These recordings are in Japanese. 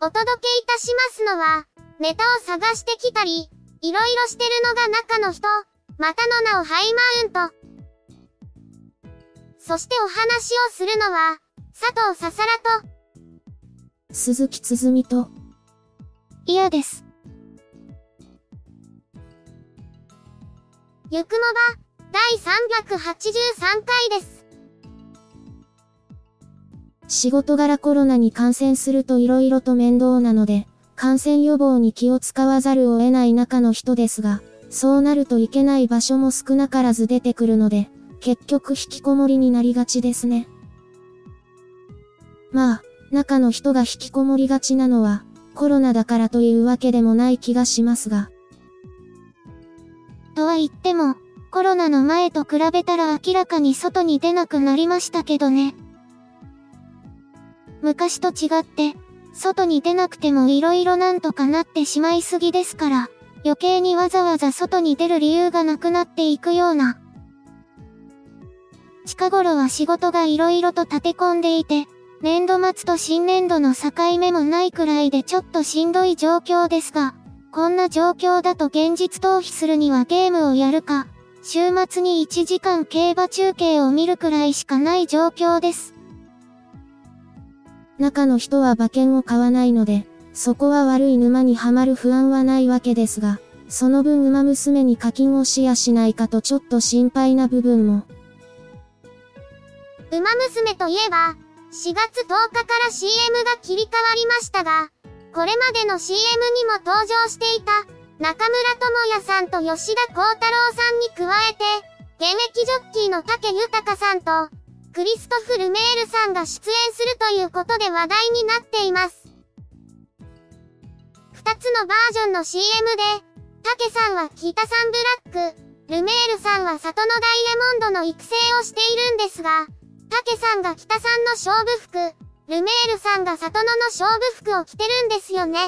お届けいたしますのは、ネタを探してきたり、いろいろしてるのが中の人、またの名をハイマウント。そしてお話をするのは、佐藤ささらと、鈴木つづみと、嫌です。ゆくもば、第383回です。仕事柄コロナに感染すると色々と面倒なので、感染予防に気を使わざるを得ない中の人ですが、そうなるといけない場所も少なからず出てくるので、結局引きこもりになりがちですね。まあ、中の人が引きこもりがちなのは、コロナだからというわけでもない気がしますが。とは言っても、コロナの前と比べたら明らかに外に出なくなりましたけどね。昔と違って、外に出なくても色々なんとかなってしまいすぎですから、余計にわざわざ外に出る理由がなくなっていくような。近頃は仕事が色々と立て込んでいて、年度末と新年度の境目もないくらいでちょっとしんどい状況ですが、こんな状況だと現実逃避するにはゲームをやるか、週末に1時間競馬中継を見るくらいしかない状況です。中の人は馬券を買わないので、そこは悪い沼にはまる不安はないわけですが、その分馬娘に課金をしやしないかとちょっと心配な部分も。馬娘といえば、4月10日から CM が切り替わりましたが、これまでの CM にも登場していた、中村智也さんと吉田幸太郎さんに加えて、現役ジョッキーの竹豊さんと、クリストフ・ルメールさんが出演するということで話題になっています。二つのバージョンの CM で、タケさんは北サンブラック、ルメールさんは里のダイヤモンドの育成をしているんですが、タケさんが北さんの勝負服、ルメールさんが里野の勝負服を着てるんですよね。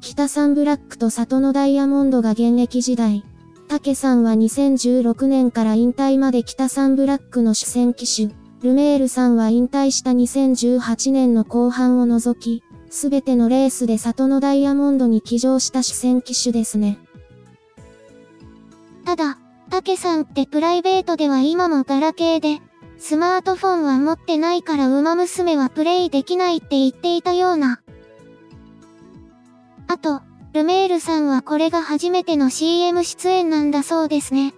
北サンブラックと里のダイヤモンドが現役時代、竹さんは2016年から引退まで北サンブラックの主戦機種、ルメールさんは引退した2018年の後半を除き、すべてのレースで里のダイヤモンドに騎乗した主戦機種ですね。ただ、竹さんってプライベートでは今もガラケーで、スマートフォンは持ってないから馬娘はプレイできないって言っていたような。あと、ルメールさんはこれが初めての CM 出演なんだそうですね。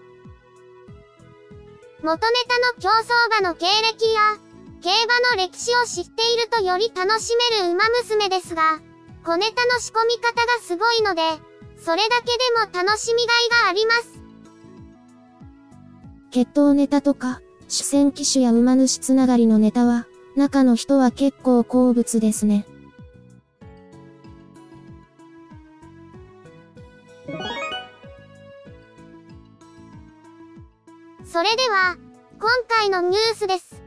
元ネタの競走馬の経歴や、競馬の歴史を知っているとより楽しめる馬娘ですが、小ネタの仕込み方がすごいので、それだけでも楽しみがいがあります。決闘ネタとか、主戦機種や馬主つながりのネタは、中の人は結構好物ですね。それでは、今回のニュースです。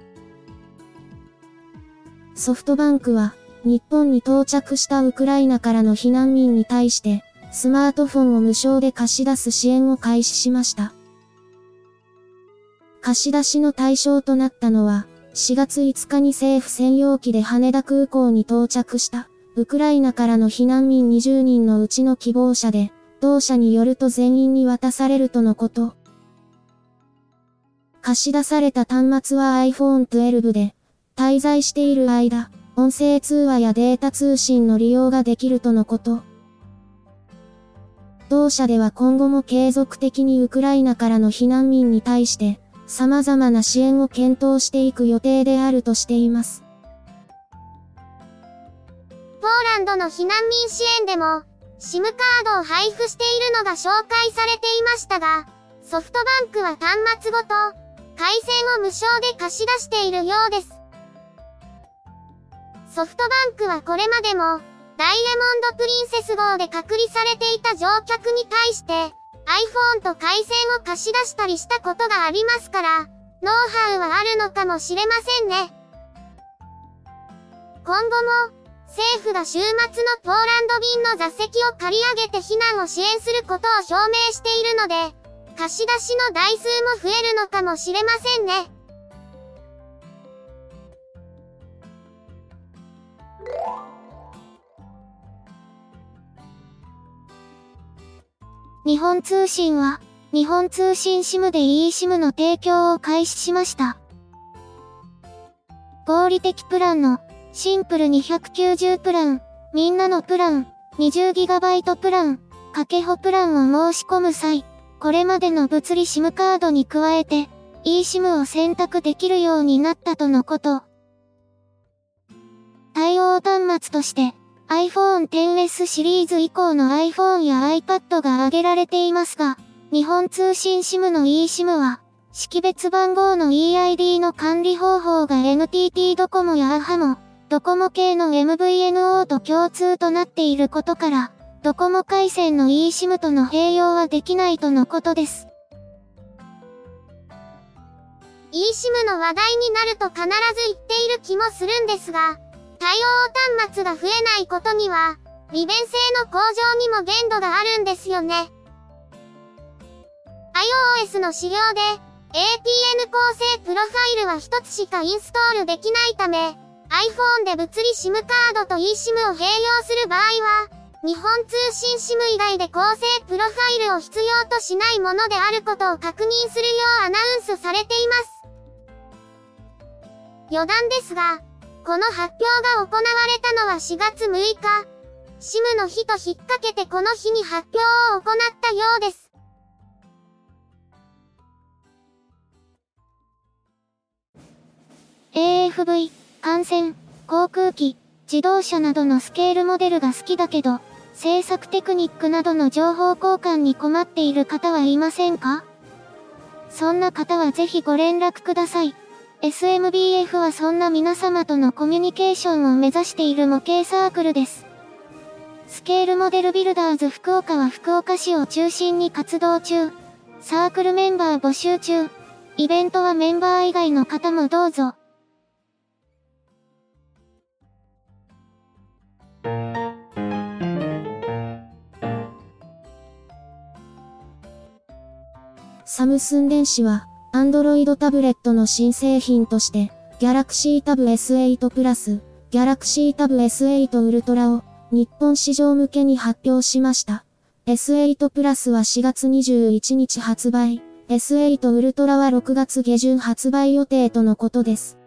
ソフトバンクは、日本に到着したウクライナからの避難民に対して、スマートフォンを無償で貸し出す支援を開始しました。貸し出しの対象となったのは、4月5日に政府専用機で羽田空港に到着した、ウクライナからの避難民20人のうちの希望者で、同社によると全員に渡されるとのこと。貸し出された端末は iPhone 12で、滞在している間、音声通話やデータ通信の利用ができるとのこと。当社では今後も継続的にウクライナからの避難民に対して、様々な支援を検討していく予定であるとしています。ポーランドの避難民支援でも、SIM カードを配布しているのが紹介されていましたが、ソフトバンクは端末ごと、回線を無償で貸し出しているようです。ソフトバンクはこれまでも、ダイヤモンドプリンセス号で隔離されていた乗客に対して、iPhone と回線を貸し出したりしたことがありますから、ノウハウはあるのかもしれませんね。今後も、政府が週末のポーランド便の座席を借り上げて避難を支援することを表明しているので、貸し出しの台数も増えるのかもしれませんね。日本通信は、日本通信 SIM で eSIM の提供を開始しました。合理的プランの、シンプル290プラン、みんなのプラン、20GB プラン、かけほプランを申し込む際、これまでの物理 SIM カードに加えて、eSIM を選択できるようになったとのこと。対応端末として、iPhone XS シリーズ以降の iPhone や iPad が挙げられていますが、日本通信 SIM の eSIM は、識別番号の EID の管理方法が NTT ドコモや AHA も、ドコモ系の MVNO と共通となっていることから、ドコモ回線の eSIM との併用はできないとのことです。eSIM の話題になると必ず言っている気もするんですが、対応端末が増えないことには、利便性の向上にも限度があるんですよね。iOS の仕様で、APN 構成プロファイルは一つしかインストールできないため、iPhone で物理 SIM カードと eSIM を併用する場合は、日本通信 SIM 以外で構成プロファイルを必要としないものであることを確認するようアナウンスされています。余談ですが、この発表が行われたのは4月6日。シムの日と引っ掛けてこの日に発表を行ったようです。AFV、艦船、航空機、自動車などのスケールモデルが好きだけど、制作テクニックなどの情報交換に困っている方はいませんか？そんな方はぜひご連絡ください。SMBF はそんな皆様とのコミュニケーションを目指している模型サークルです。スケールモデルビルダーズ福岡は福岡市を中心に活動中。サークルメンバー募集中。イベントはメンバー以外の方もどうぞ。サムスン電子は、Android タブレットの新製品として、Galaxy Tab S8 Plus、Galaxy Tab S8 Ultra を日本市場向けに発表しました。S8 Plus は4月21日発売、S8 Ultra は6月下旬発売予定とのことです。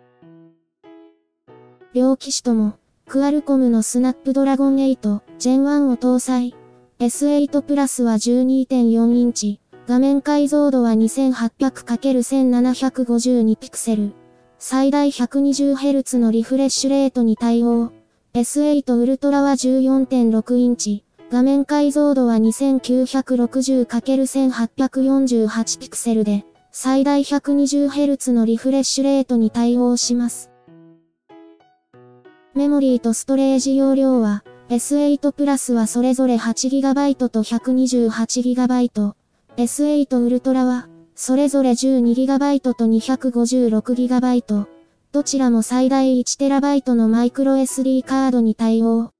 両機種とも、クアルコムのスナップドラゴン8 Gen 1を搭載。S8 Plus は12.4インチ、画面解像度は 2800×1752 ピクセル。最大 120Hz のリフレッシュレートに対応。S8 ウルトラは14.6インチ。画面解像度は 2960×1848 ピクセルで、最大 120Hz のリフレッシュレートに対応します。メモリーとストレージ容量は、S8 プラスはそれぞれ 8GB と 128GB。S8 ウルトラは、それぞれ 12GB と 256GB、どちらも最大 1TB のマイクロ SD カードに対応。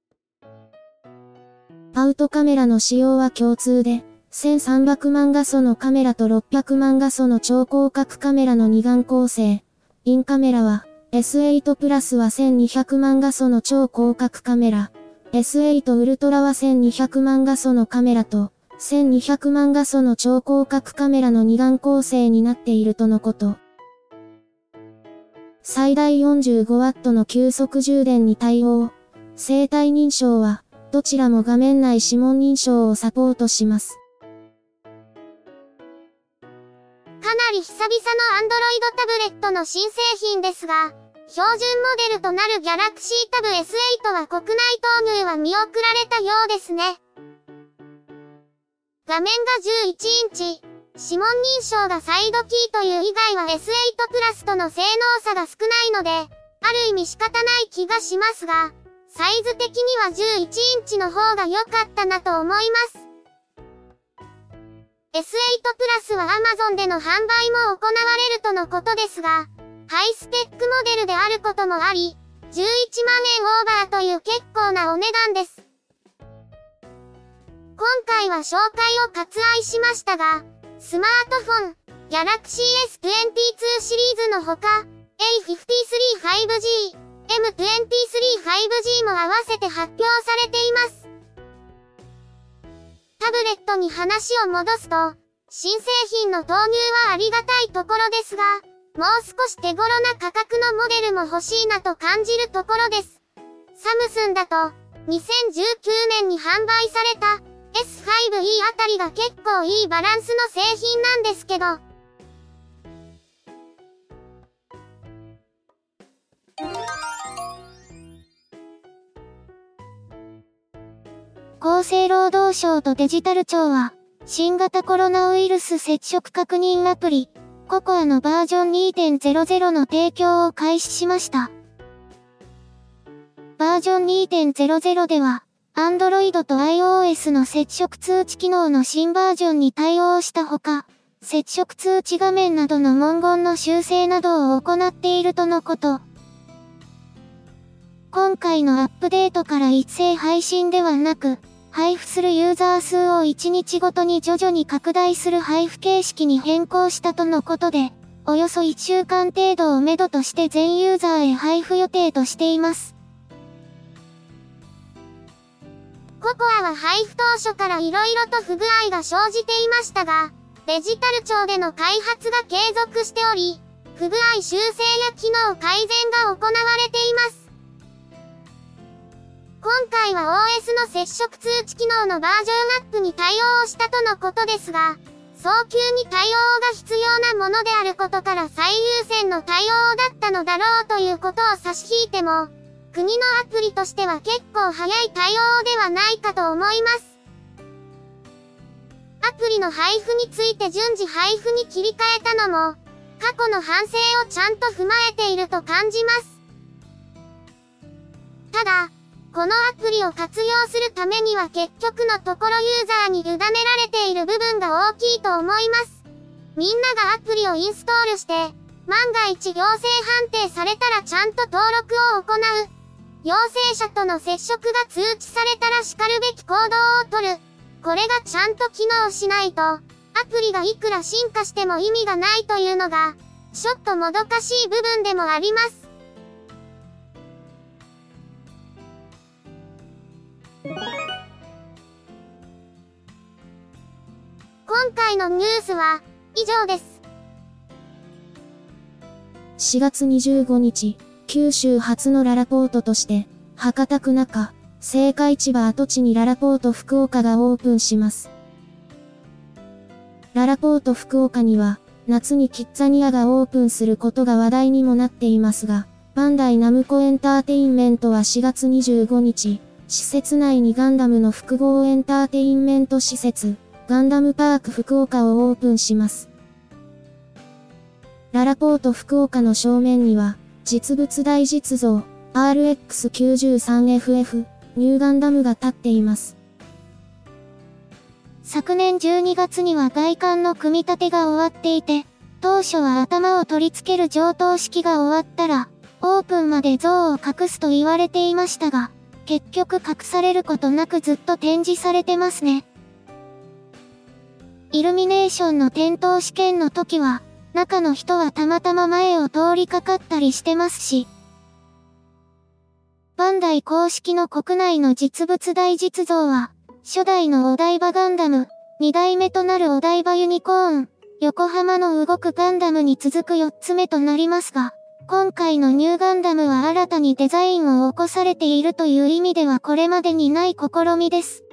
アウトカメラの使用は共通で、1300万画素のカメラと600万画素の超広角カメラの二眼構成。インカメラは、S8 プラスは1200万画素の超広角カメラ。S8 ウルトラは1200万画素のカメラと、1200万画素の超広角カメラの二眼構成になっているとのこと。最大 45W の急速充電に対応。生体認証は、どちらも画面内指紋認証をサポートします。かなり久々の Android タブレットの新製品ですが、標準モデルとなる Galaxy Tab S8 は国内投入は見送られたようですね。画面が11インチ。指紋認証がサイドキーという以外は S8 プラスとの性能差が少ないので、ある意味仕方ない気がしますが、サイズ的には11インチの方が良かったなと思います。S8 プラスは Amazon での販売も行われるとのことですが、ハイスペックモデルであることもあり、11万円オーバーという結構なお値段です。今回は紹介を割愛しましたが、スマートフォン、Galaxy S22 シリーズのほか、A53 5G、M23 5G も合わせて発表されています。タブレットに話を戻すと、新製品の投入はありがたいところですが、もう少し手頃な価格のモデルも欲しいなと感じるところです。サムスンだと、2019年に販売された S5e あたりが結構いいバランスの製品なんですけど、厚生労働省とデジタル庁は、新型コロナウイルス接触確認アプリ、ココアのバージョン2.00の提供を開始しました。バージョン2.00では、Android と iOS の接触通知機能の新バージョンに対応したほか、接触通知画面などの文言の修正などを行っているとのこと。今回のアップデートから一斉配信ではなく、配布するユーザー数を1日ごとに徐々に拡大する配布形式に変更したとのことで、およそ1週間程度をめどとして全ユーザーへ配布予定としています。ココアは配布当初から色々と不具合が生じていましたが、デジタル庁での開発が継続しており、不具合修正や機能改善が行われています。今回は OS の接触通知機能のバージョンアップに対応したとのことですが、早急に対応が必要なものであることから最優先の対応だったのだろうということを差し引いても、国のアプリとしては結構早い対応ではないかと思います。アプリの配布について順次配布に切り替えたのも、過去の反省をちゃんと踏まえていると感じます。ただ、このアプリを活用するためには結局のところユーザーに委ねられている部分が大きいと思います。みんながアプリをインストールして、万が一行政判定されたらちゃんと登録を行う。陽性者との接触が通知されたら叱るべき行動をとる。これがちゃんと機能しないと、アプリがいくら進化しても意味がないというのが、ちょっともどかしい部分でもあります。今回のニュースは以上です。4月25日、九州初のララポートとして、博多区中、青果市場跡地にララポート福岡がオープンします。ララポート福岡には、夏にキッザニアがオープンすることが話題にもなっていますが、バンダイナムコエンターテインメントは4月25日、施設内にガンダムの複合エンターテインメント施設、ガンダムパーク福岡をオープンします。ララポート福岡の正面には、実物大実像、RX93FF、ニューガンダムが立っています。昨年12月には外観の組み立てが終わっていて、当初は頭を取り付ける上等式が終わったら、オープンまで像を隠すと言われていましたが、結局隠されることなくずっと展示されてますね。イルミネーションの点灯試験の時は、中の人はたまたま前を通りかかったりしてますし、バンダイ公式の国内の実物大実像は、初代のお台場ガンダム、二代目となるお台場ユニコーン、横浜の動くガンダムに続く四つ目となりますが、今回のニューガンダムは新たにデザインを起こされているという意味ではこれまでにない試みです。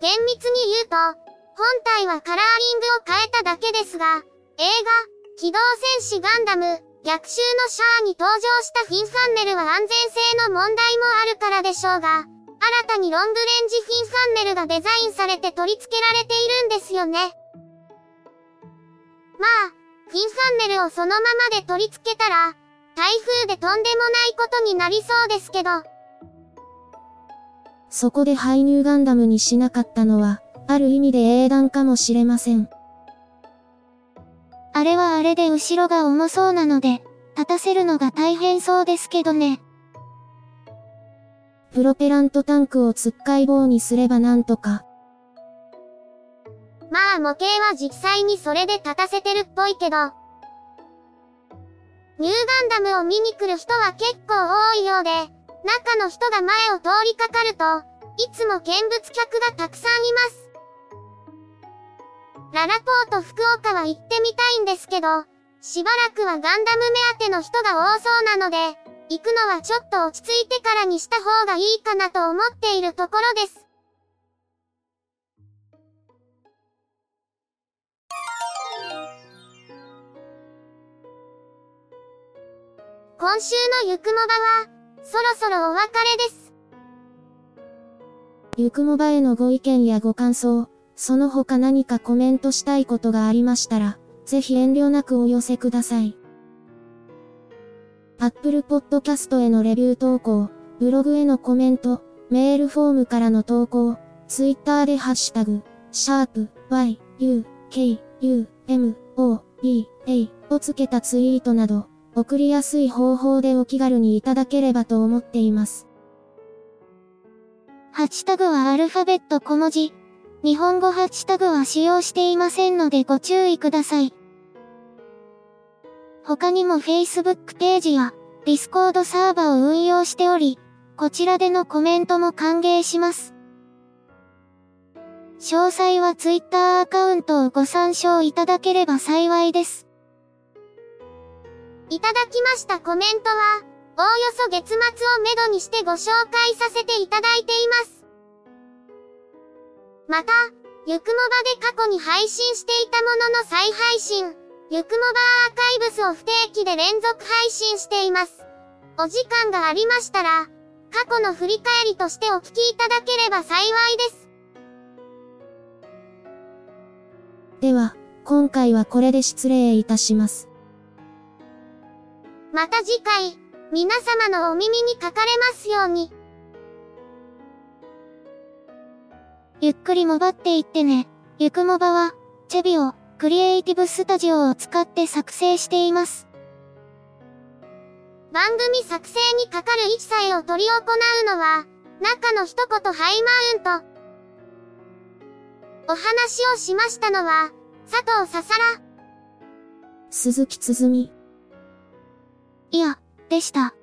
厳密に言うと、本体はカラーリングを変えただけですが、映画、機動戦士ガンダム、逆襲のシャアに登場したフィンファンネルは安全性の問題もあるからでしょうが、新たにロングレンジフィンファンネルがデザインされて取り付けられているんですよね。まあ、フィンファンネルをそのままで取り付けたら、台風でとんでもないことになりそうですけど、そこで排入ガンダムにしなかったのは、ある意味で英断かもしれません。あれはあれで後ろが重そうなので、立たせるのが大変そうですけどね。プロペラントタンクをつっかい棒にすればなんとか。まあ模型は実際にそれで立たせてるっぽいけど。ニューガンダムを見に来る人は結構多いようで、中の人が前を通りかかると、いつも見物客がたくさんいます。ララポート福岡は行ってみたいんですけど、しばらくはガンダム目当ての人が多そうなので、行くのはちょっと落ち着いてからにした方がいいかなと思っているところです。今週のゆくもばは、そろそろお別れです。ゆくもばへのご意見やご感想、その他何かコメントしたいことがありましたら、ぜひ遠慮なくお寄せください。Apple Podcast へのレビュー投稿、ブログへのコメント、メールフォームからの投稿、Twitter でハッシュタグ、シャープ y, u, k, u, m, o, b, a をつけたツイートなど、送りやすい方法でお気軽にいただければと思っています。ハッシュタグはアルファベット小文字。日本語ハッシュタグは使用していませんのでご注意ください。他にも Facebook ページや Discord サーバを運用しており、こちらでのコメントも歓迎します。詳細は Twitter アカウントをご参照いただければ幸いです。いただきましたコメントは、おおよそ月末をめどにしてご紹介させていただいています。また、ゆくもばで過去に配信していたものの再配信、ゆくもばアーカイブスを不定期で連続配信しています。お時間がありましたら、過去の振り返りとしてお聞きいただければ幸いです。では、今回はこれで失礼いたします。また次回、皆様のお耳にかかれますように。ゆっくりもばっていってね。ゆくもばは、チェビオ、クリエイティブスタジオを使って作成しています。番組作成にかかる一切を取り行うのは、中の一言ハイマウント。お話をしましたのは、佐藤ささら。鈴木つづみ。いや、でした。